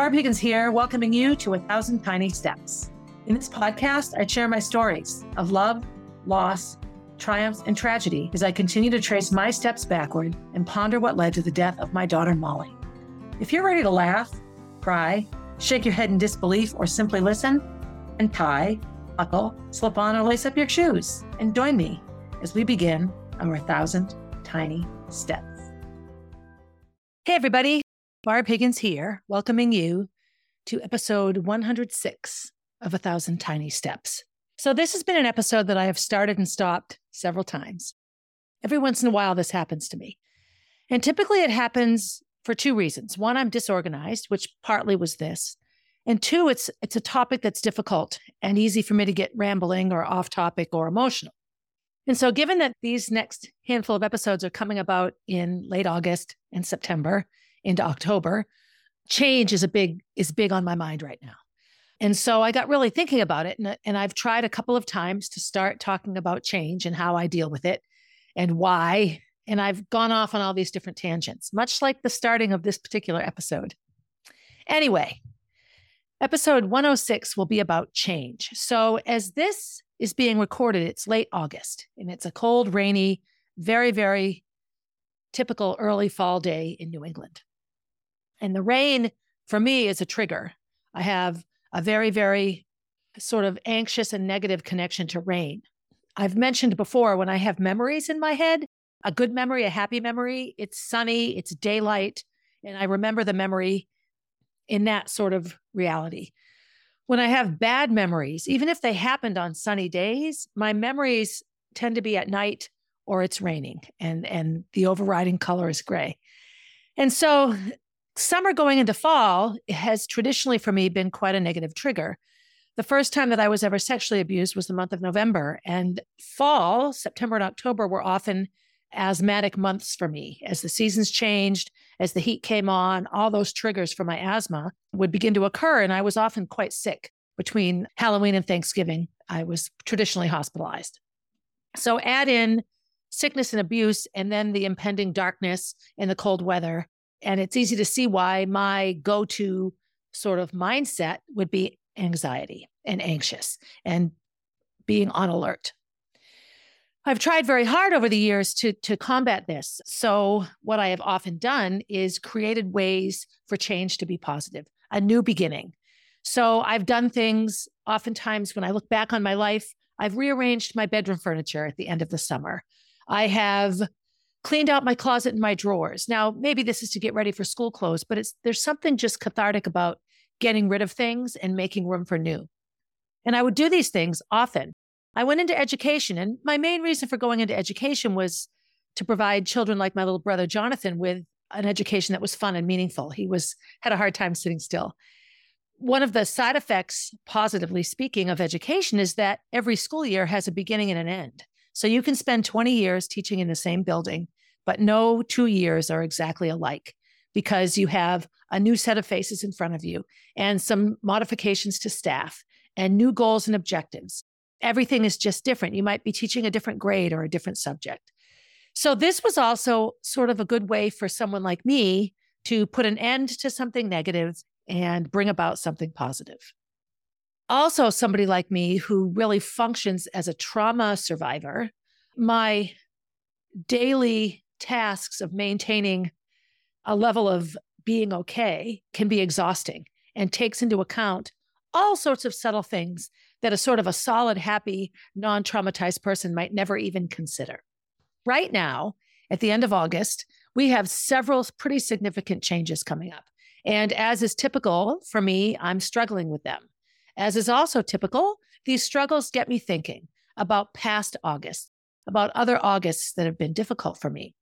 Barb Higgins here, welcoming you to A Thousand Tiny Steps. In this podcast, I share my stories of love, loss, triumphs, and tragedy as I continue to trace my steps backward and ponder what led to the death of my daughter, Molly. If you're ready to laugh, cry, shake your head in disbelief, or simply listen, and tie, buckle, slip on, or lace up your shoes, and join me as we begin our thousand tiny steps. Hey, everybody. Barb Higgins here, welcoming you to episode 106 of A Thousand Tiny Steps. So, this has been an episode that I have started and stopped several times. Every once in a while, this happens to me. And typically, it happens for two reasons. One, I'm disorganized, which partly was this. And two, it's, it's a topic that's difficult and easy for me to get rambling or off topic or emotional. And so, given that these next handful of episodes are coming about in late August and September into October, change is a big is big on my mind right now. And so I got really thinking about it, and, and I've tried a couple of times to start talking about change and how I deal with it and why. And I've gone off on all these different tangents, much like the starting of this particular episode. Anyway, episode 106 will be about change. So, as this is being recorded. It's late August and it's a cold, rainy, very, very typical early fall day in New England. And the rain for me is a trigger. I have a very, very sort of anxious and negative connection to rain. I've mentioned before when I have memories in my head, a good memory, a happy memory, it's sunny, it's daylight, and I remember the memory in that sort of reality when I have bad memories, even if they happened on sunny days, my memories tend to be at night or it's raining and and the overriding color is gray. And so summer going into fall has traditionally for me been quite a negative trigger. The first time that I was ever sexually abused was the month of November and fall, September and October were often asthmatic months for me. As the seasons changed, as the heat came on, all those triggers for my asthma would begin to occur. And I was often quite sick between Halloween and Thanksgiving. I was traditionally hospitalized. So add in sickness and abuse, and then the impending darkness and the cold weather. And it's easy to see why my go to sort of mindset would be anxiety and anxious and being on alert. I've tried very hard over the years to, to combat this. So, what I have often done is created ways for change to be positive, a new beginning. So, I've done things oftentimes when I look back on my life, I've rearranged my bedroom furniture at the end of the summer. I have cleaned out my closet and my drawers. Now, maybe this is to get ready for school clothes, but it's there's something just cathartic about getting rid of things and making room for new. And I would do these things often. I went into education, and my main reason for going into education was to provide children like my little brother Jonathan with an education that was fun and meaningful. He was had a hard time sitting still. One of the side effects, positively speaking, of education is that every school year has a beginning and an end. So you can spend 20 years teaching in the same building, but no two years are exactly alike because you have a new set of faces in front of you and some modifications to staff and new goals and objectives everything is just different. You might be teaching a different grade or a different subject. So, this was also sort of a good way for someone like me to put an end to something negative and bring about something positive. Also, somebody like me who really functions as a trauma survivor, my daily tasks of maintaining a level of being okay can be exhausting and takes into account all sorts of subtle things that a sort of a solid, happy, non traumatized person might never even consider. Right now, at the end of August, we have several pretty significant changes coming up. And as is typical for me, I'm struggling with them. As is also typical, these struggles get me thinking about past August, about other Augusts that have been difficult for me.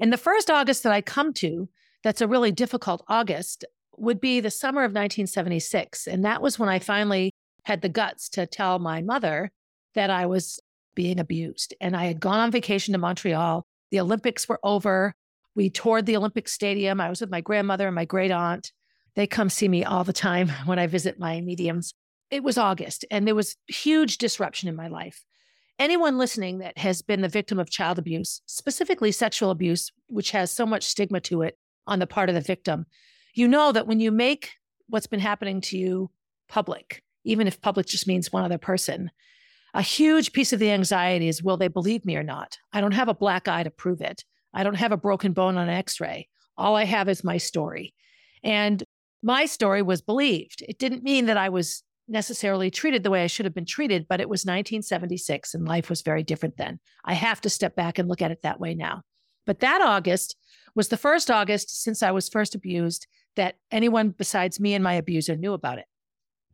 And the first August that I come to that's a really difficult August would be the summer of 1976. And that was when I finally had the guts to tell my mother that I was being abused. And I had gone on vacation to Montreal. The Olympics were over. We toured the Olympic Stadium. I was with my grandmother and my great aunt. They come see me all the time when I visit my mediums. It was August and there was huge disruption in my life. Anyone listening that has been the victim of child abuse, specifically sexual abuse, which has so much stigma to it on the part of the victim, you know that when you make what's been happening to you public, even if public just means one other person. A huge piece of the anxiety is will they believe me or not? I don't have a black eye to prove it. I don't have a broken bone on an x ray. All I have is my story. And my story was believed. It didn't mean that I was necessarily treated the way I should have been treated, but it was 1976 and life was very different then. I have to step back and look at it that way now. But that August was the first August since I was first abused that anyone besides me and my abuser knew about it.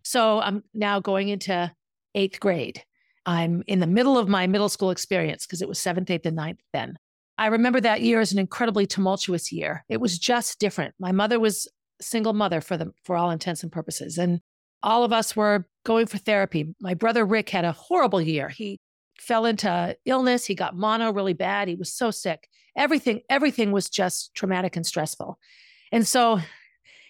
So I'm now going into eighth grade. I'm in the middle of my middle school experience because it was seventh, eighth, and ninth then. I remember that year as an incredibly tumultuous year. It was just different. My mother was single mother for the for all intents and purposes, and all of us were going for therapy. My brother Rick had a horrible year. He fell into illness. He got mono really bad. He was so sick. Everything everything was just traumatic and stressful. And so,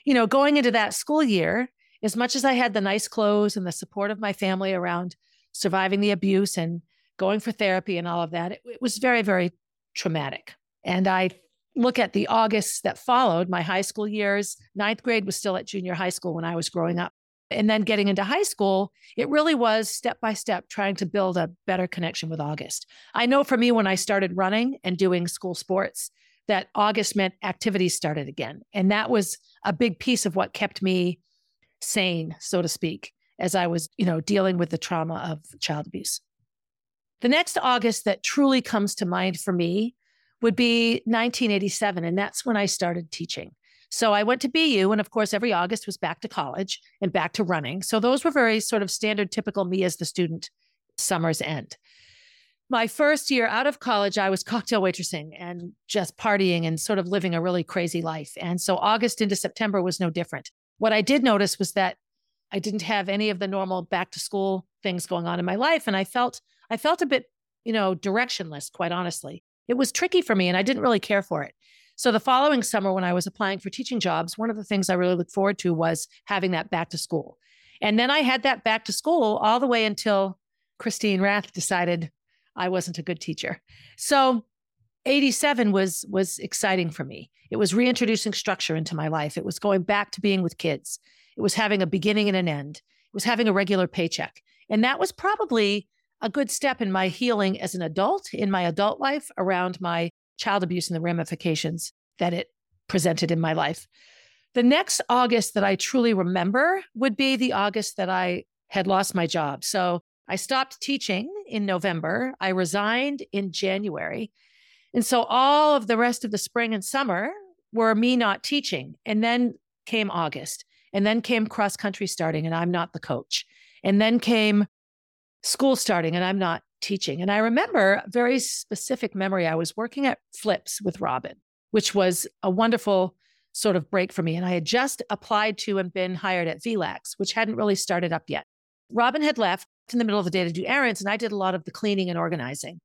you know, going into that school year, as much as I had the nice clothes and the support of my family around surviving the abuse and going for therapy and all of that, it, it was very, very traumatic. And I look at the August that followed my high school years. Ninth grade was still at junior high school when I was growing up. And then getting into high school, it really was step by step trying to build a better connection with August. I know for me, when I started running and doing school sports, that August meant activities started again. And that was a big piece of what kept me sane, so to speak, as I was, you know, dealing with the trauma of child abuse. The next August that truly comes to mind for me would be 1987. And that's when I started teaching. So I went to BU, and of course, every August was back to college and back to running. So those were very sort of standard, typical me as the student summer's end. My first year out of college, I was cocktail waitressing and just partying and sort of living a really crazy life. And so August into September was no different. What I did notice was that I didn't have any of the normal back to school things going on in my life. And I felt, I felt a bit, you know, directionless, quite honestly. It was tricky for me and I didn't really care for it. So the following summer, when I was applying for teaching jobs, one of the things I really looked forward to was having that back to school. And then I had that back to school all the way until Christine Rath decided I wasn't a good teacher. So 87 was was exciting for me. It was reintroducing structure into my life. It was going back to being with kids. It was having a beginning and an end. It was having a regular paycheck. And that was probably a good step in my healing as an adult in my adult life around my child abuse and the ramifications that it presented in my life. The next August that I truly remember would be the August that I had lost my job. So I stopped teaching in November. I resigned in January. And so all of the rest of the spring and summer were me not teaching. And then came August. And then came cross country starting, and I'm not the coach. And then came school starting, and I'm not teaching. And I remember a very specific memory. I was working at Flips with Robin, which was a wonderful sort of break for me. And I had just applied to and been hired at VLAX, which hadn't really started up yet. Robin had left in the middle of the day to do errands, and I did a lot of the cleaning and organizing.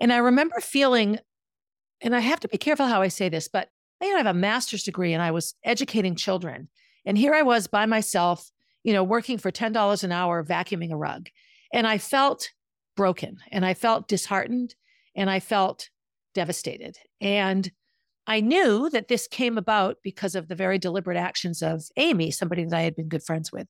And I remember feeling, and I have to be careful how I say this, but I have a master's degree and I was educating children. And here I was by myself, you know, working for $10 an hour, vacuuming a rug. And I felt broken and I felt disheartened and I felt devastated. And I knew that this came about because of the very deliberate actions of Amy, somebody that I had been good friends with.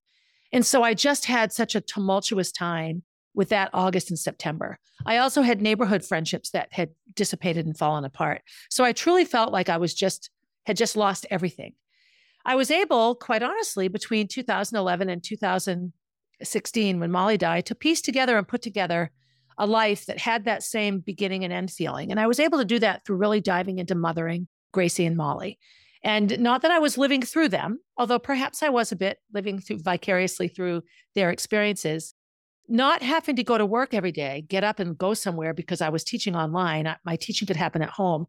And so I just had such a tumultuous time with that August and September. I also had neighborhood friendships that had dissipated and fallen apart. So I truly felt like I was just had just lost everything. I was able, quite honestly, between 2011 and 2000 16 when Molly died to piece together and put together a life that had that same beginning and end feeling. And I was able to do that through really diving into mothering Gracie and Molly. And not that I was living through them, although perhaps I was a bit living through vicariously through their experiences. Not having to go to work every day, get up and go somewhere because I was teaching online. My teaching could happen at home.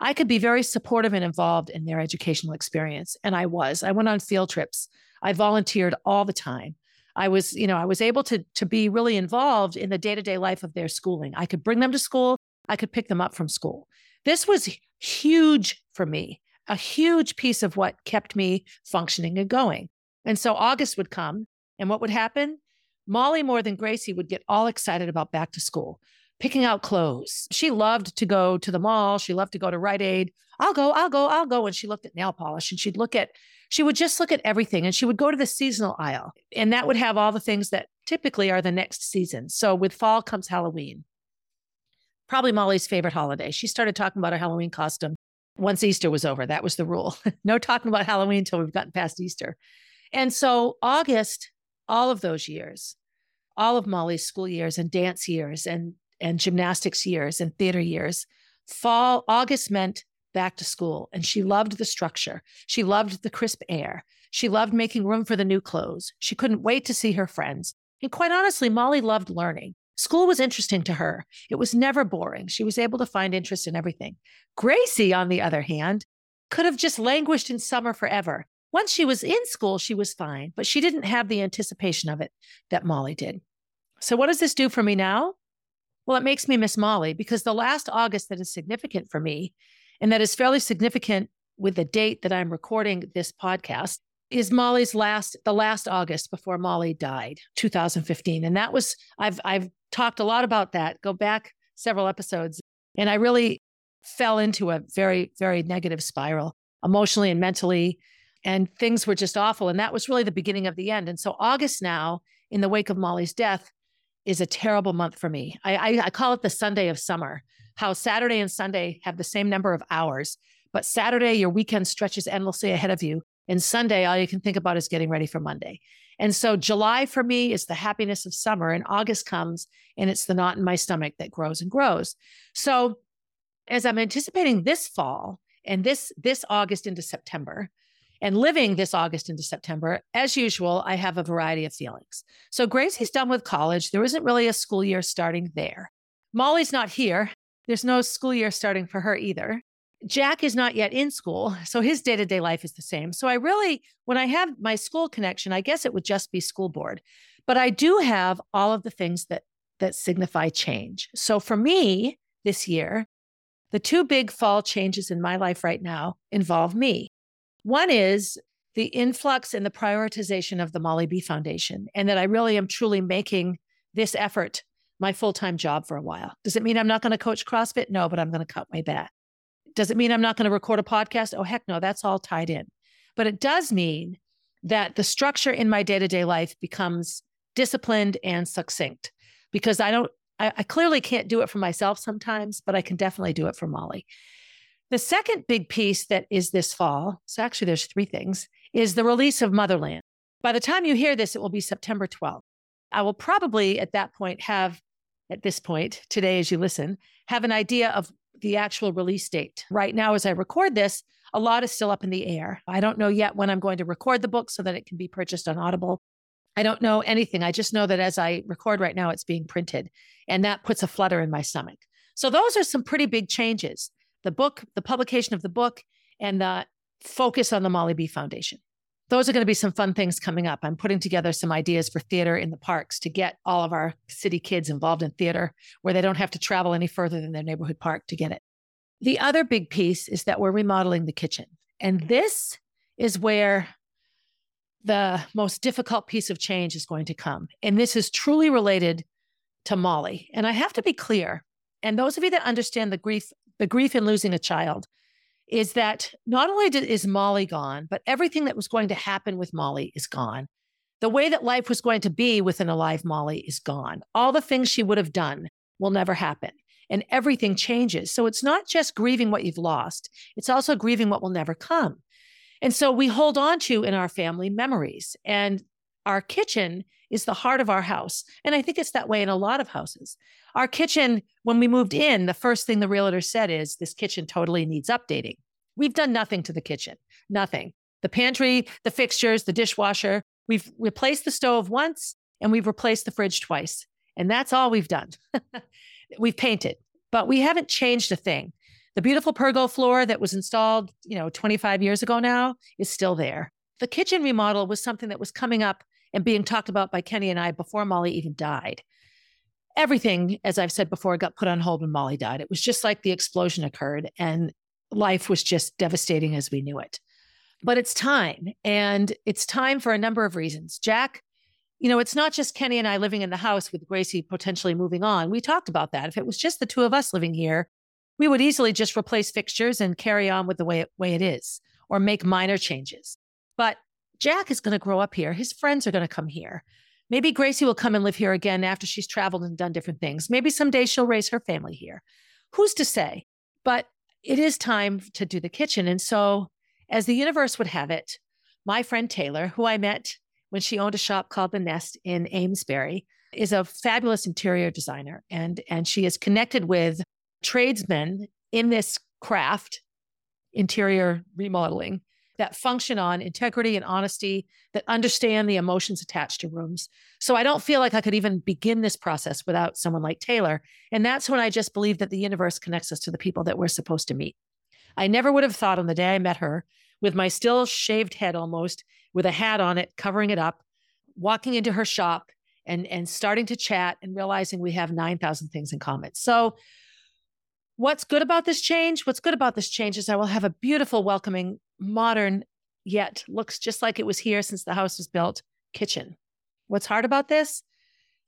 I could be very supportive and involved in their educational experience. And I was. I went on field trips. I volunteered all the time. I was, you know, I was able to to be really involved in the day-to-day life of their schooling. I could bring them to school, I could pick them up from school. This was huge for me, a huge piece of what kept me functioning and going. And so August would come, and what would happen? Molly more than Gracie would get all excited about back to school. picking out clothes. She loved to go to the mall. She loved to go to Rite Aid. I'll go, I'll go, I'll go. And she looked at nail polish and she'd look at, she would just look at everything and she would go to the seasonal aisle and that would have all the things that typically are the next season. So with fall comes Halloween. Probably Molly's favorite holiday. She started talking about her Halloween costume once Easter was over. That was the rule. no talking about Halloween until we've gotten past Easter. And so August, all of those years, all of Molly's school years and dance years and and gymnastics years and theater years, fall August meant back to school and she loved the structure. She loved the crisp air. She loved making room for the new clothes. She couldn't wait to see her friends. And quite honestly, Molly loved learning. School was interesting to her. It was never boring. She was able to find interest in everything. Gracie, on the other hand, could have just languished in summer forever. Once she was in school, she was fine, but she didn't have the anticipation of it that Molly did. So, what does this do for me now? Well, it makes me miss Molly because the last August that is significant for me, and that is fairly significant with the date that I'm recording this podcast, is Molly's last, the last August before Molly died, 2015. And that was, I've, I've talked a lot about that. Go back several episodes. And I really fell into a very, very negative spiral emotionally and mentally and things were just awful. And that was really the beginning of the end. And so August now, in the wake of Molly's death, is a terrible month for me. I, I, I call it the Sunday of summer. How Saturday and Sunday have the same number of hours, but Saturday your weekend stretches endlessly ahead of you, and Sunday all you can think about is getting ready for Monday. And so July for me is the happiness of summer, and August comes and it's the knot in my stomach that grows and grows. So as I'm anticipating this fall and this this August into September, and living this August into September, as usual, I have a variety of feelings. So Gracie's done with college. There isn't really a school year starting there. Molly's not here. There's no school year starting for her either. Jack is not yet in school, so his day to day life is the same. So I really, when I have my school connection, I guess it would just be school board. But I do have all of the things that that signify change. So for me this year, the two big fall changes in my life right now involve me. One is the influx and the prioritization of the Molly B Foundation, and that I really am truly making this effort my full time job for a while. Does it mean I'm not going to coach CrossFit? No, but I'm going to cut my back. Does it mean I'm not going to record a podcast? Oh, heck no, that's all tied in. But it does mean that the structure in my day to day life becomes disciplined and succinct because I don't, I, I, clearly can't do it for myself sometimes, but I can definitely do it for Molly. The second big piece that is this fall, so actually there's three things, is the release of Motherland. By the time you hear this, it will be September 12th. I will probably at that point have, at this point, today as you listen, have an idea of the actual release date. Right now, as I record this, a lot is still up in the air. I don't know yet when I'm going to record the book so that it can be purchased on Audible. I don't know anything. I just know that as I record right now, it's being printed, and that puts a flutter in my stomach. So, those are some pretty big changes the book, the publication of the book, and the focus on the Molly B Foundation. Those are going to be some fun things coming up. I'm putting together some ideas for theater in the parks to get all of our city kids involved in theater where they don't have to travel any further than their neighborhood park to get it. The other big piece is that we're remodeling the kitchen. And this is where the most difficult piece of change is going to come. And this is truly related to Molly. And I have to be clear. And those of you that understand the grief the grief in losing a child is that not only did, is Molly gone, but everything that was going to happen with Molly is gone. The way that life was going to be with an alive Molly is gone. All the things she would have done will never happen. And everything changes. So it's not just grieving what you've lost, it's also grieving what will never come. And so we hold on to in our family memories. And our kitchen is the heart of our house. And I think it's that way in a lot of houses. Our kitchen, when we moved in, the first thing the realtor said is this kitchen totally needs updating. We've done nothing to the kitchen, nothing. The pantry, the fixtures, the dishwasher, we've replaced the stove once and we've replaced the fridge twice. And that's all we've done. we've painted, but we haven't changed a thing. The beautiful pergo floor that was installed, you know, 25 years ago now is still there. The kitchen remodel was something that was coming up and being talked about by Kenny and I before Molly even died. Everything, as I've said before, got put on hold when Molly died. It was just like the explosion occurred and life was just devastating as we knew it. But it's time, and it's time for a number of reasons. Jack you know, it's not just Kenny and I living in the house with Gracie potentially moving on. We talked about that. If it was just the two of us living here, we would easily just replace fixtures and carry on with the way it, way it is or make minor changes. But Jack is going to grow up here. His friends are going to come here. Maybe Gracie will come and live here again after she's traveled and done different things. Maybe someday she'll raise her family here. Who's to say? But it is time to do the kitchen. And so, as the universe would have it, my friend Taylor, who I met when she owned a shop called The Nest in Amesbury, is a fabulous interior designer. And, and she is connected with tradesmen in this craft, interior remodeling, that function on integrity and honesty, that understand the emotions attached to rooms. So I don't feel like I could even begin this process without someone like Taylor. And that's when I just believe that the universe connects us to the people that we're supposed to meet. I never would have thought on the day I met her, with my still shaved head almost, with a hat on it, covering it up, walking into her shop and, and starting to chat and realizing we have 9,000 things in common. So, what's good about this change? What's good about this change is I will have a beautiful, welcoming, modern, yet looks just like it was here since the house was built kitchen. What's hard about this?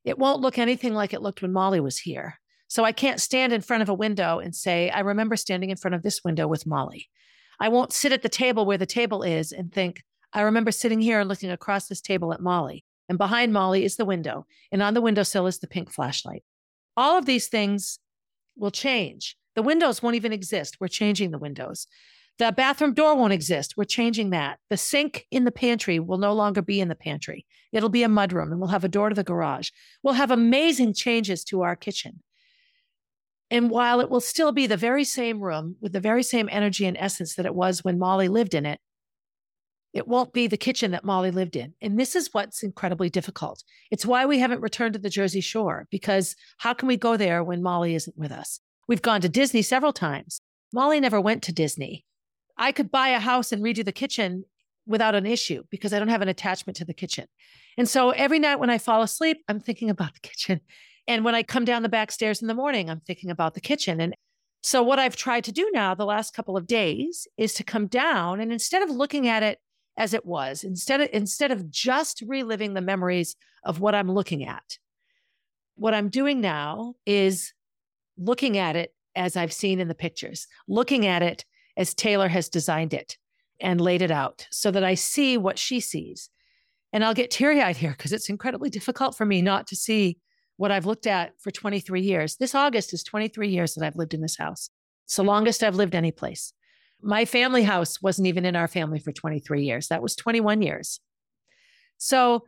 It won't look anything like it looked when Molly was here. So I can't stand in front of a window and say, I remember standing in front of this window with Molly. I won't sit at the table where the table is and think, I remember sitting here and looking across this table at Molly. And behind Molly is the window. And on the windowsill is the pink flashlight. All of these things will change. The windows won't even exist. We're changing the windows. The bathroom door won't exist. We're changing that. The sink in the pantry will no longer be in the pantry. It'll be a mudroom and we'll have a door to the garage. We'll have amazing changes to our kitchen. And while it will still be the very same room with the very same energy and essence that it was when Molly lived in it, it won't be the kitchen that Molly lived in. And this is what's incredibly difficult. It's why we haven't returned to the Jersey Shore, because how can we go there when Molly isn't with us? We've gone to Disney several times. Molly never went to Disney. I could buy a house and redo the kitchen without an issue because I don't have an attachment to the kitchen. And so every night when I fall asleep, I'm thinking about the kitchen. And when I come down the back stairs in the morning, I'm thinking about the kitchen. And so what I've tried to do now the last couple of days is to come down and instead of looking at it as it was, instead of instead of just reliving the memories of what I'm looking at, what I'm doing now is looking at it as I've seen in the pictures, looking at it as Taylor has designed it and laid it out so that I see what she sees. And I'll get teary eyed here because it's incredibly difficult for me not to see what I've looked at for 23 years. This August is 23 years that I've lived in this house. It's the longest I've lived any place. My family house wasn't even in our family for 23 years. That was 21 years. So,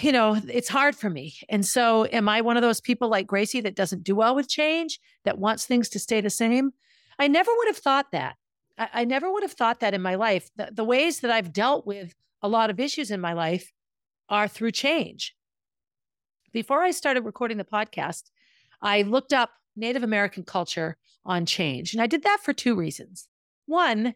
you know, it's hard for me. And so, am I one of those people like Gracie that doesn't do well with change, that wants things to stay the same? I never would have thought that. I, I never would have thought that in my life. The, the ways that I've dealt with a lot of issues in my life are through change. Before I started recording the podcast, I looked up Native American culture on change. And I did that for two reasons. One,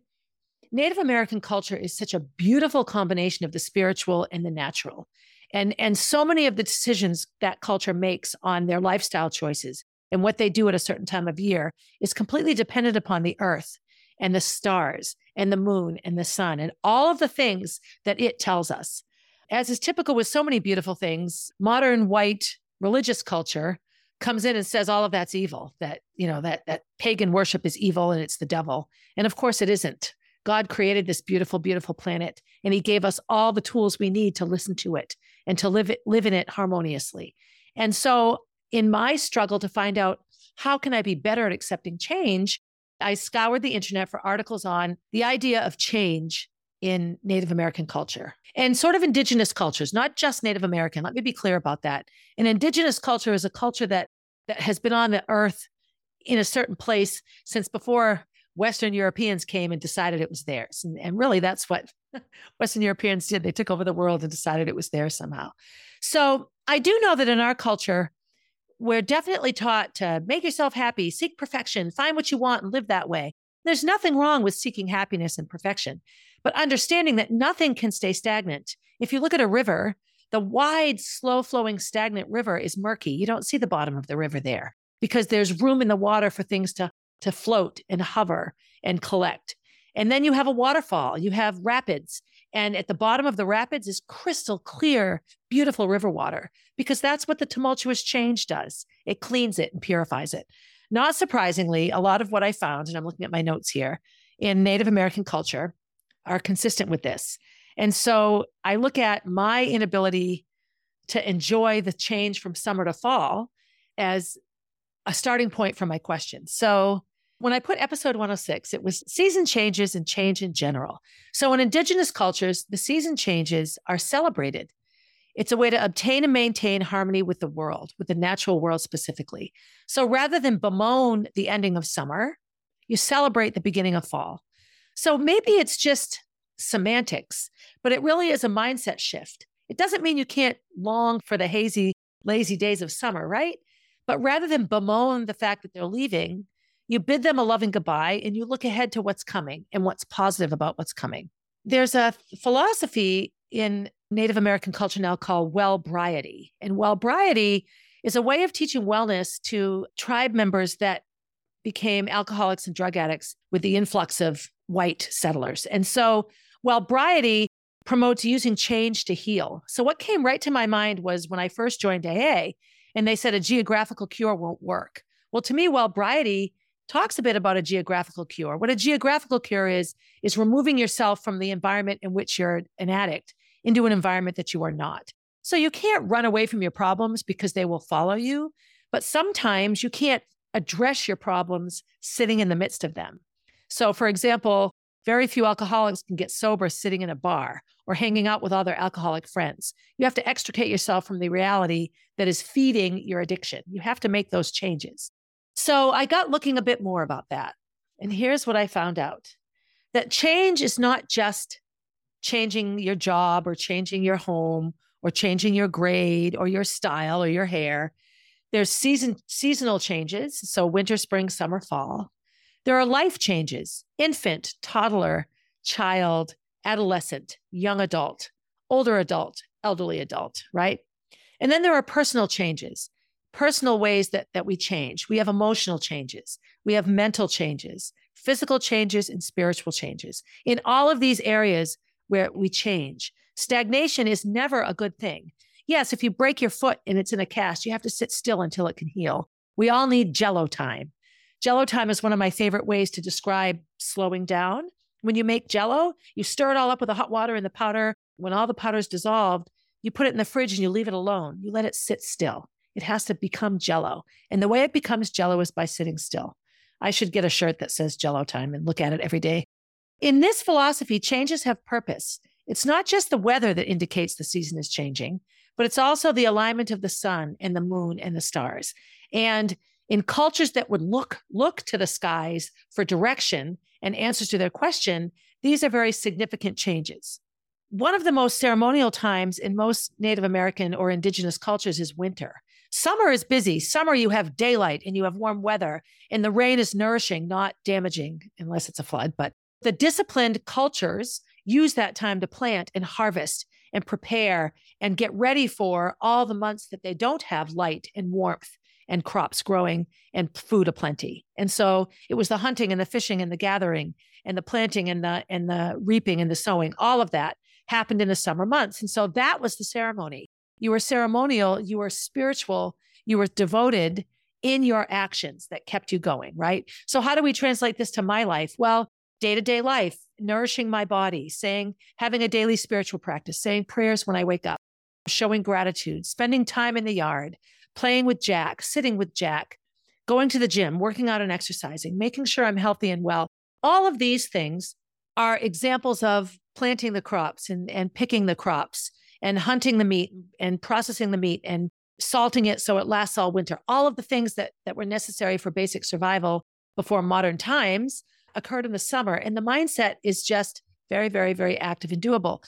Native American culture is such a beautiful combination of the spiritual and the natural. And, and so many of the decisions that culture makes on their lifestyle choices and what they do at a certain time of year is completely dependent upon the earth and the stars and the moon and the sun and all of the things that it tells us. As is typical with so many beautiful things, modern white religious culture comes in and says all of that's evil, that, you know, that that pagan worship is evil and it's the devil. And of course it isn't. God created this beautiful, beautiful planet, and He gave us all the tools we need to listen to it and to live it, live in it harmoniously. And so in my struggle to find out how can I be better at accepting change, I scoured the internet for articles on the idea of change in Native American culture and sort of indigenous cultures, not just Native American. Let me be clear about that. An indigenous culture is a culture that that has been on the earth in a certain place since before Western Europeans came and decided it was theirs. And, and really, that's what Western Europeans did. They took over the world and decided it was theirs somehow. So I do know that in our culture, we're definitely taught to make yourself happy, seek perfection, find what you want, and live that way. There's nothing wrong with seeking happiness and perfection, but understanding that nothing can stay stagnant. If you look at a river, the wide, slow flowing, stagnant river is murky. You don't see the bottom of the river there because there's room in the water for things to, to float and hover and collect. And then you have a waterfall, you have rapids, And at the bottom of the rapids is crystal clear, beautiful river water, because that's what the tumultuous change does. It cleans it and purifies it. Not surprisingly, a lot of what I found, and I'm looking at my notes here, in Native American culture are consistent with this. And so I look at my inability to enjoy the change from summer to fall as a starting point for my question. So when I put episode 106, it was season changes and change in general. So in indigenous cultures, the season changes are celebrated. It's a way to obtain and maintain harmony with the world, with the natural world specifically. So rather than bemoan the ending of summer, you celebrate the beginning of fall. So maybe it's just semantics, but it really is a mindset shift. It doesn't mean you can't long for the hazy, lazy days of summer, right? But rather than bemoan the fact that they're leaving, you bid them a loving goodbye and you look ahead to what's coming and what's positive about what's coming. There's a philosophy in Native American culture now called wellbriety. And wellbriety is a way of teaching wellness to tribe members that became alcoholics and drug addicts with the influx of white settlers. And so wellbriety promotes using change to heal. So what came right to my mind was when I first joined AA and they said a geographical cure won't work. Well, to me, wellbriety talks a bit about a geographical cure. What a geographical cure is, is removing yourself from the environment in which you're an addict into an environment that you are not. So you can't run away from your problems because they will follow you. But sometimes you can't address your problems sitting in the midst of them. So, for example, very few alcoholics can get sober sitting in a bar or hanging out with other alcoholic friends. You have to extricate yourself from the reality that is feeding your addiction. You have to make those changes. So I got looking a bit more about that. And here's what I found out that change is not just changing your job or changing your home or changing your grade or your style or your hair. There's season seasonal changes, so winter, spring, summer, fall. There are life changes, infant, toddler, child, adolescent, young adult, older adult, elderly adult, right? And then there are personal changes personal ways that, that we change. We have emotional changes, we have mental changes, physical changes, and spiritual changes. In all of these areas where we change, stagnation is never a good thing. Yes, if you break your foot and it's in a cast, you have to sit still until it can heal. We all need jello time. Jello time is one of my favorite ways to describe slowing down. When you make jello, you stir it all up with the hot water and the powder. When all the powder is dissolved, you put it in the fridge and you leave it alone. You let it sit still. It has to become jello. And the way it becomes jello is by sitting still. I should get a shirt that says jello time and look at it every day. In this philosophy, changes have purpose. It's not just the weather that indicates the season is changing, but it's also the alignment of the sun and the moon and the stars. And in cultures that would look look to the skies for direction and answers to their question, these are very significant changes. One of the most ceremonial times in most Native American or indigenous cultures is winter. Summer is busy. Summer, you have daylight and you have warm weather, and the rain is nourishing, not damaging, unless it's a flood. But the disciplined cultures use that time to plant and harvest and prepare and get ready for all the months that they don't have light and warmth and crops growing and food aplenty. And so it was the hunting and the fishing and the gathering and the planting and the and the reaping and the sowing. All of that happened in the summer months. And so that was the ceremony. You were ceremonial, you were spiritual, you were devoted in your actions that kept you going, right? So, how do we translate this to my life? Well, day to day life, nourishing my body, saying, having a daily spiritual practice, saying prayers when I wake up, showing gratitude, spending time in the yard, playing with Jack, sitting with Jack, going to the gym, working out and exercising, making sure I'm healthy and well. All of these things are examples of planting the crops and, and picking the crops and hunting the meat and processing the meat and salting it so it lasts all winter. All of the things that, that were necessary for basic survival before modern times occurred in the summer. And the mindset is just very, very, very active and doable.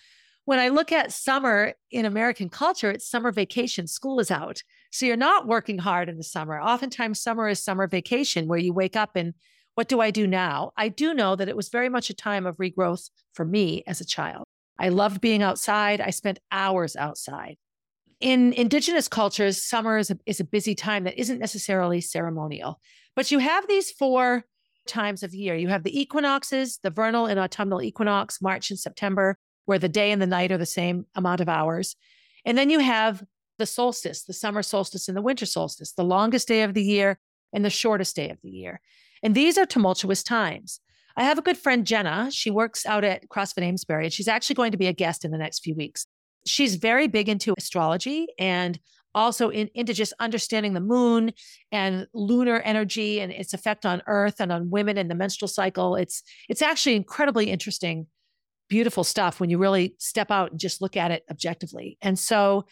When I look at summer in American culture, it's summer vacation, school is out. So you're not working hard in the summer. Oftentimes, summer is summer vacation where you wake up and what do I do now? I do know that it was very much a time of regrowth for me as a child. I loved being outside. I spent hours outside. In indigenous cultures, summer is a, is a busy time that isn't necessarily ceremonial, but you have these four times of year. You have the equinoxes, the vernal and autumnal equinox, March and September. where the day and the night are the same amount of hours. And then you have the solstice, the summer solstice and the winter solstice, the longest day of the year and the shortest day of the year. And these are tumultuous times. I have a good friend, Jenna. She works out at CrossFit Amesbury, and she's actually going to be a guest in the next few weeks. She's very big into astrology and also in, into just understanding the moon and lunar energy and its effect on earth and on women and the menstrual cycle. It's it's actually incredibly interesting, beautiful stuff when you really step out and just look at it objectively. And so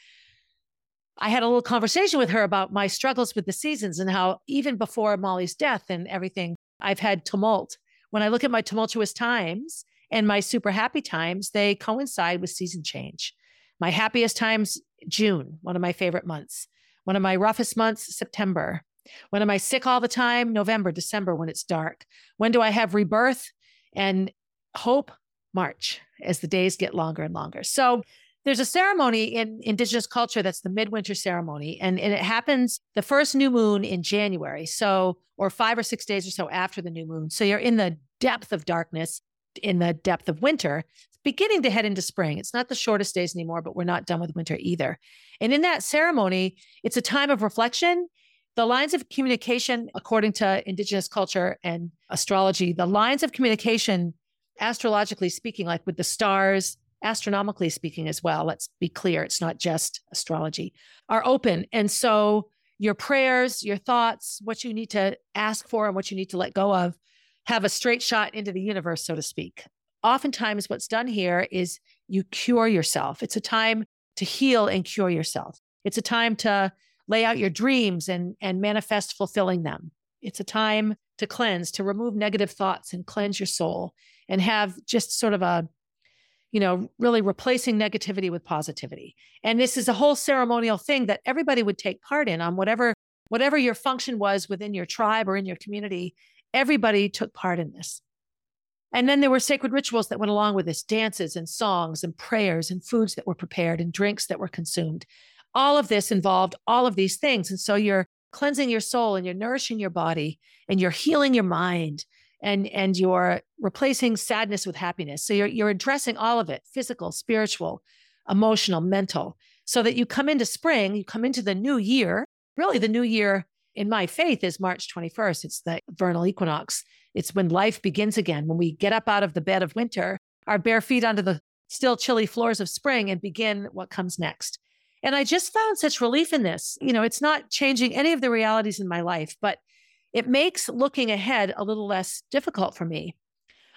I had a little conversation with her about my struggles with the seasons and how even before Molly's death and everything, I've had tumult. When I look at my tumultuous times and my super happy times, they coincide with season change. My happiest times, June, one of my favorite months. One of my roughest months, September. When am I sick all the time? November, December, when it's dark. When do I have rebirth and hope? March, as the days get longer and longer. So there's a ceremony in indigenous culture that's the midwinter ceremony and, and it happens the first new moon in january so or five or six days or so after the new moon. So you're in the depth of darkness in the depth of winter beginning to head into spring. It's not the shortest days anymore but we're not done with winter either. And in that ceremony it's a time of reflection. The lines of communication according to indigenous culture and astrology the lines of communication astrologically speaking like with the stars astronomically speaking as well, let's be clear, it's not just astrology, are open. And so your prayers, your thoughts, what you need to ask for and what you need to let go of have a straight shot into the universe, so to speak. Oftentimes, what's done here is you cure yourself. It's a time to heal and cure yourself. It's a time to lay out your dreams and, and manifest fulfilling them. It's a time to cleanse, to remove negative thoughts and cleanse your soul and have just sort of a you know, really replacing negativity with positivity. And this is a whole ceremonial thing that everybody would take part in on whatever whatever your function was within your tribe or in your community, everybody took part in this. And then there were sacred rituals that went along with this dances and songs and prayers and foods that were prepared and drinks that were consumed. All of this involved all of these things. And so you're cleansing your soul and you're nourishing your body and you're healing your mind and and you're replacing sadness with happiness. So you're you're addressing all of it physical spiritual emotional mental so that you come into spring you come into the new year. Really the new year in my faith is march 21st it's the vernal equinox. It's when life begins again. When we get up out of the bed of winter our bare feet onto the still chilly floors of spring and begin what comes next. And i just found such relief in this. You know it's not changing any of the realities in my life but it makes looking ahead a little less difficult for me.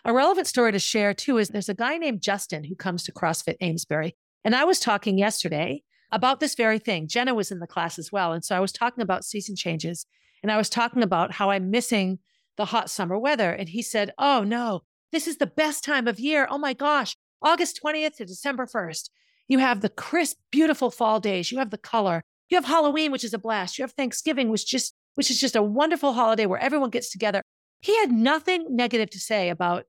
A relevant story to share too is there's a guy named Justin who comes to CrossFit Amesbury. And I was talking yesterday about this very thing. Jenna was in the class as well. And so I was talking about season changes and I was talking about how I'm missing the hot summer weather. And he said, Oh no, this is the best time of year. Oh my gosh, August 20th to December 1st. You have the crisp, beautiful fall days. You have the color. You have Halloween, which is a blast. You have Thanksgiving, which is just which is just a wonderful holiday where everyone gets together. He had nothing negative to say about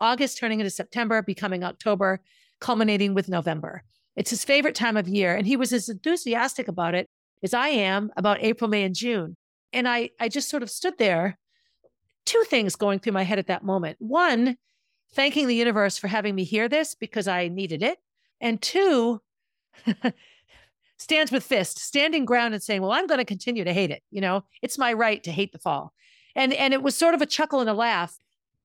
August turning into September, becoming October, culminating with November. It's his favorite time of year. And he was as enthusiastic about it as I am about April, May, and June. And I, I just sort of stood there, two things going through my head at that moment. One, thanking the universe for having me hear this because I needed it. And two, stands with fist, standing ground and saying, "Well, I'm going to continue to hate it. You know, it's my right to hate the fall." And and it was sort of a chuckle and a laugh.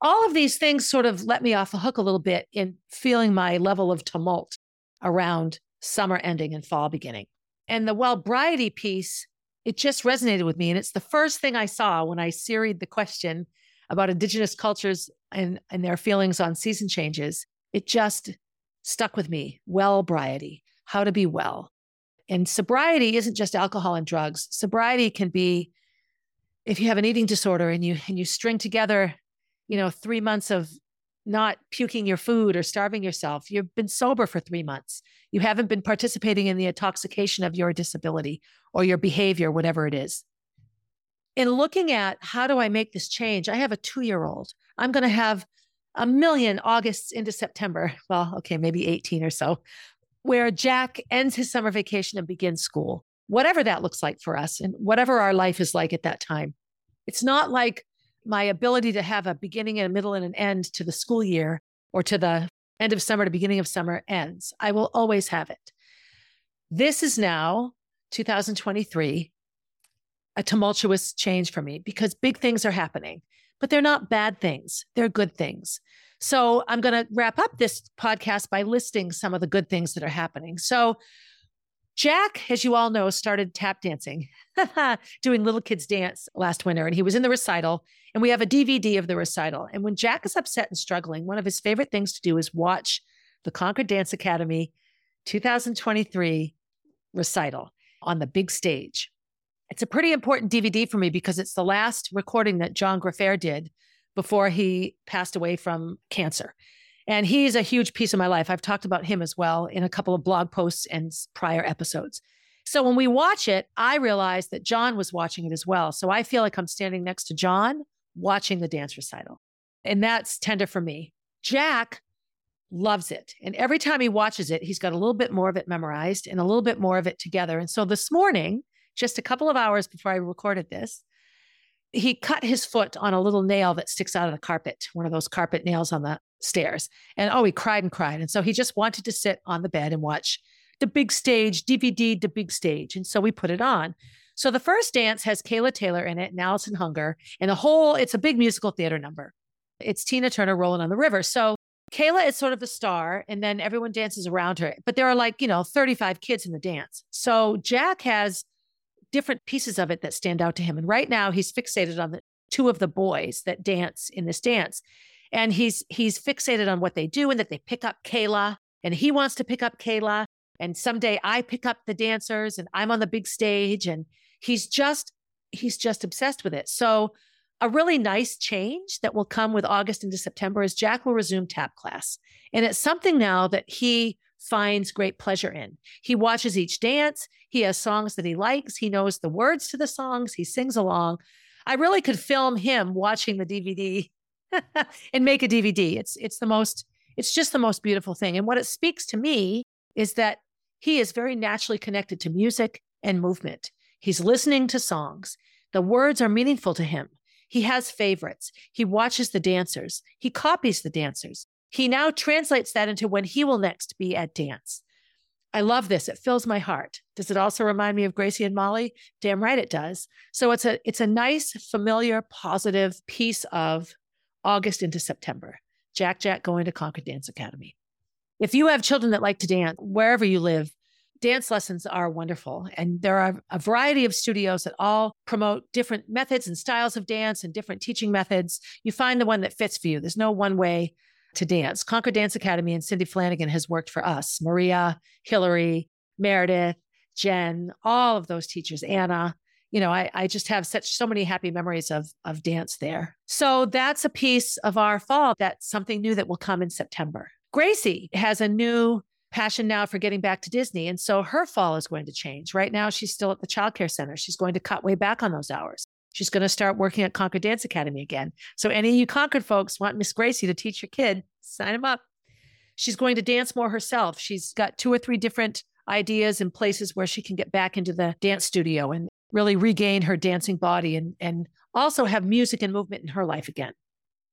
All of these things sort of let me off the hook a little bit in feeling my level of tumult around summer ending and fall beginning. And the well-briety piece, it just resonated with me. And it's the first thing I saw when I seried the question about indigenous cultures and, and their feelings on season changes. It just stuck with me. Well-briety, how to be well. And sobriety isn't just alcohol and drugs. Sobriety can be if you have an eating disorder and you and you string together, you know, 3 months of not puking your food or starving yourself. You've been sober for 3 months. You haven't been participating in the intoxication of your disability or your behavior whatever it is. In looking at how do I make this change? I have a 2-year-old. I'm going to have a million Augusts into September. Well, okay, maybe 18 or so where Jack ends his summer vacation and begins school, whatever that looks like for us and whatever our life is like at that time. It's not like my ability to have a beginning and a middle and an end to the school year or to the end of summer to beginning of summer ends. I will always have it. This is now 2023, a tumultuous change for me because big things are happening, but they're not bad things, they're good things. So I'm going to wrap up this podcast by listing some of the good things that are happening. So, Jack, as you all know, started tap dancing, doing little kids dance last winter, and he was in the recital. And we have a DVD of the recital. And when Jack is upset and struggling, one of his favorite things to do is watch the Concord Dance Academy 2023 recital on the big stage. It's a pretty important DVD for me because it's the last recording that John Graffair did before he passed away from cancer. And he's a huge piece of my life. I've talked about him as well in a couple of blog posts and prior episodes. So when we watch it, I realize that John was watching it as well. So I feel like I'm standing next to John watching the dance recital. And that's tender for me. Jack loves it. And every time he watches it, he's got a little bit more of it memorized and a little bit more of it together. And so this morning, just a couple of hours before I recorded this, he cut his foot on a little nail that sticks out of the carpet, one of those carpet nails on the stairs. And oh, he cried and cried. And so he just wanted to sit on the bed and watch the big stage, DVD, the big stage. And so we put it on. So the first dance has Kayla Taylor in it and Allison Hunger. And the whole, it's a big musical theater number. It's Tina Turner rolling on the river. So Kayla is sort of the star, and then everyone dances around her. But there are like, you know, 35 kids in the dance. So Jack has different pieces of it that stand out to him. And right now he's fixated on the two of the boys that dance in this dance and he's he's fixated on what they do and that they pick up Kayla and he wants to pick up Kayla and someday I pick up the dancers and I'm on the big stage and he's just he's just obsessed with it. So a really nice change that will come with August into September is Jack will resume tap class. And it's something now that he finds great pleasure in. He watches each dance, he has songs that he likes, he knows the words to the songs, he sings along. I really could film him watching the DVD and make a DVD. It's it's the most it's just the most beautiful thing. And what it speaks to me is that he is very naturally connected to music and movement. He's listening to songs. The words are meaningful to him. He has favorites. He watches the dancers. He copies the dancers. He now translates that into when he will next be at dance. I love this. It fills my heart. Does it also remind me of Gracie and Molly? Damn right it does. So it's a it's a nice, familiar, positive piece of August into September. Jack Jack going to Concord Dance Academy. If you have children that like to dance, wherever you live, dance lessons are wonderful. And there are a variety of studios that all promote different methods and styles of dance and different teaching methods. You find the one that fits for you. There's no one way to dance. Concord Dance Academy and Cindy Flanagan has worked for us. Maria, Hillary, Meredith, Jen, all of those teachers, Anna you know, I, I just have such so many happy memories of of dance there. So that's a piece of our fall. That's something new that will come in September. Gracie has a new passion now for getting back to Disney. And so her fall is going to change. Right now, she's still at the childcare center. She's going to cut way back on those hours. She's going to start working at Concord Dance Academy again. So, any of you Concord folks want Miss Gracie to teach your kid, sign him up. She's going to dance more herself. She's got two or three different ideas and places where she can get back into the dance studio and really regain her dancing body and, and also have music and movement in her life again.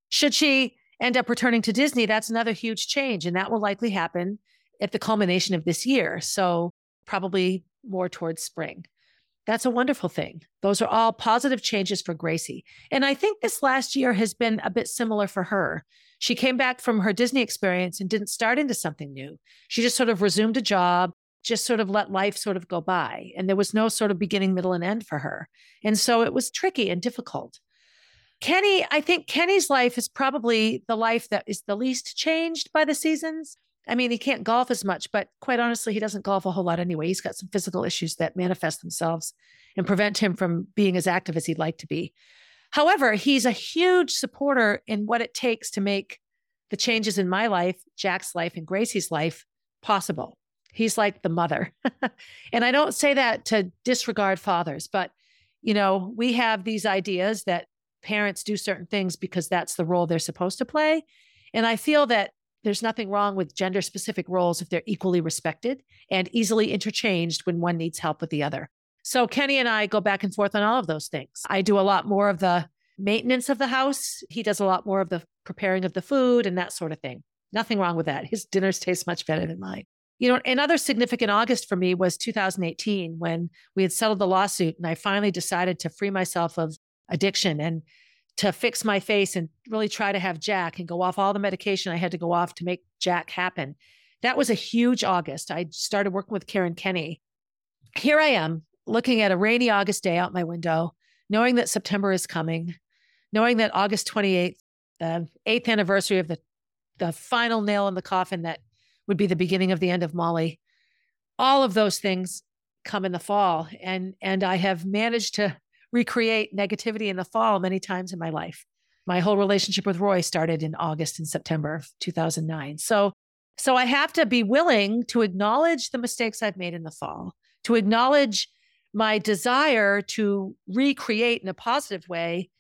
Should she end up returning to Disney, that's another huge change. And that will likely happen at the culmination of this year. So, probably more towards spring. That's a wonderful thing. Those are all positive changes for Gracie. And I think this last year has been a bit similar for her. She came back from her Disney experience and didn't start into something new. She just sort of resumed a job, just sort of let life sort of go by. And there was no sort of beginning, middle, and end for her. And so it was tricky and difficult. Kenny, I think Kenny's life is probably the life that is the least changed by the seasons. I mean, he can't golf as much, but quite honestly, he doesn't golf a whole lot anyway. He's got some physical issues that manifest themselves and prevent him from being as active as he'd like to be. However, he's a huge supporter in what it takes to make the changes in my life, Jack's life, and Gracie's life possible. He's like the mother. and I don't say that to disregard fathers, but you know, we have these ideas that parents do certain things because that's the role they're supposed to play. And I feel that there's nothing wrong with gender specific roles if they're equally respected and easily interchanged when one needs help with the other. So Kenny and I go back and forth on all of those things. I do a lot more of the maintenance of the house. He does a lot more of the preparing of the food and that sort of thing. Nothing wrong with that. His dinners taste much better than mine. You know, another significant August for me was 2018 when we had settled the lawsuit and I finally decided to free myself of addiction and to fix my face and really try to have Jack and go off all the medication I had to go off to make Jack happen. That was a huge August. I started working with Karen Kenny. Here I am looking at a rainy August day out my window, knowing that September is coming, knowing that August 28th, the eighth anniversary of the, the final nail in the coffin that would be the beginning of the end of Molly. All of those things come in the fall. And, and I have managed to recreate negativity in the fall many times in my life. My whole relationship with Roy started in August and September of 2009. So, so I have to be willing to acknowledge the mistakes I've made in the fall, to acknowledge my desire to recreate in a positive way,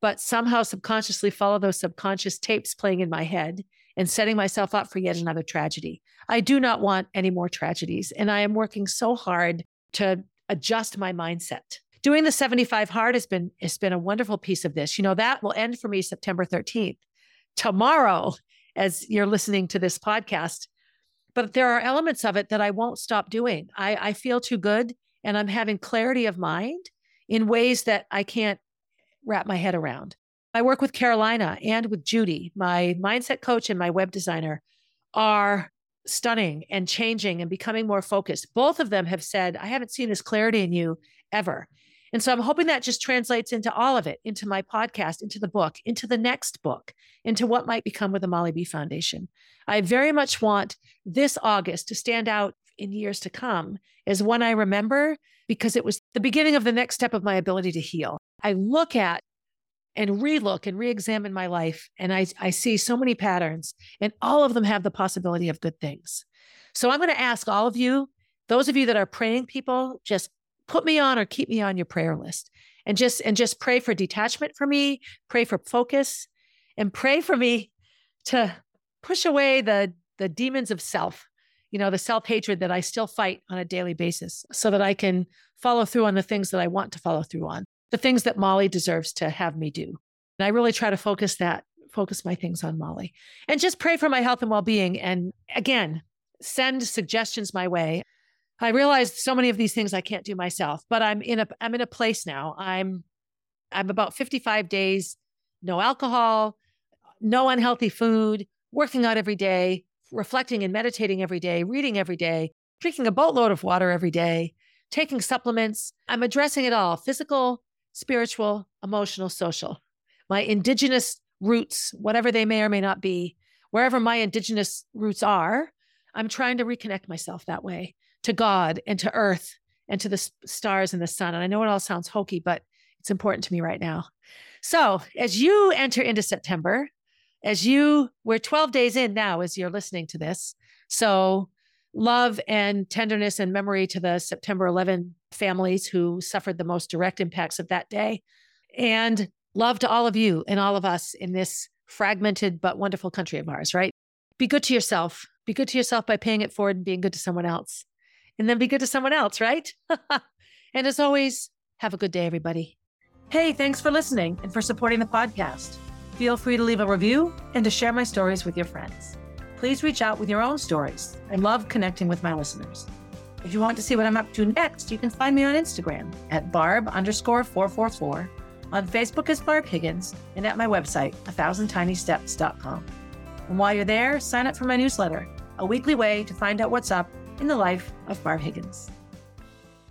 but somehow subconsciously follow those subconscious tapes playing in my head and setting myself up for yet another tragedy. I do not want any more tragedies. And I am working so hard to adjust my mindset. Doing the 75 hard has been has been a wonderful piece of this. You know, that will end for me September 13th. Tomorrow, as you're listening to this podcast. But there are elements of it that I won't stop doing. I, I feel too good and I'm having clarity of mind in ways that I can't wrap my head around. I work with Carolina and with Judy, my mindset coach and my web designer, are stunning and changing and becoming more focused. Both of them have said, I haven't seen this clarity in you ever. And so I'm hoping that just translates into all of it, into my podcast, into the book, into the next book, into what might become with the Molly B Foundation. I very much want this August to stand out in years to come as one I remember because it was the beginning of the next step of my ability to heal. I look at and relook and re-examine my life and I, I see so many patterns and all of them have the possibility of good things so i'm going to ask all of you those of you that are praying people just put me on or keep me on your prayer list and just and just pray for detachment for me pray for focus and pray for me to push away the the demons of self you know the self-hatred that i still fight on a daily basis so that i can follow through on the things that i want to follow through on the things that Molly deserves to have me do. And I really try to focus that, focus my things on Molly and just pray for my health and well being. And again, send suggestions my way. I realized so many of these things I can't do myself, but I'm in a I'm in a place now. I'm I'm about 55 days, no alcohol, no unhealthy food, working out every day, reflecting and meditating every day, reading every day, drinking a boatload of water every day, taking supplements. I'm addressing it all physical, spiritual, emotional, social. My indigenous roots, whatever they may or may not be, wherever my indigenous roots are, I'm trying to reconnect myself that way to God and to earth and to the stars and the sun. And I know it all sounds hokey, but it's important to me right now. So, as you enter into September, as you, we're 12 days in now as you're listening to this. So, love and tenderness and memory to the September 11 families who suffered the most direct impacts of that day. And love to all of you and all of us in this fragmented but wonderful country of ours, right? Be good to yourself. Be good to yourself by paying it forward and being good to someone else. And then be good to someone else, right? and as always, have a good day, everybody. Hey, thanks for listening and for supporting the podcast. Feel free to leave a review and to share my stories with your friends please reach out with your own stories. I love connecting with my listeners. If you want to see what I'm up to next, you can find me on Instagram at barb underscore 444, on Facebook as Barb Higgins, and at my website, 1000tinysteps.com. And while you're there, sign up for my newsletter, a weekly way to find out what's up in the life of Barb Higgins.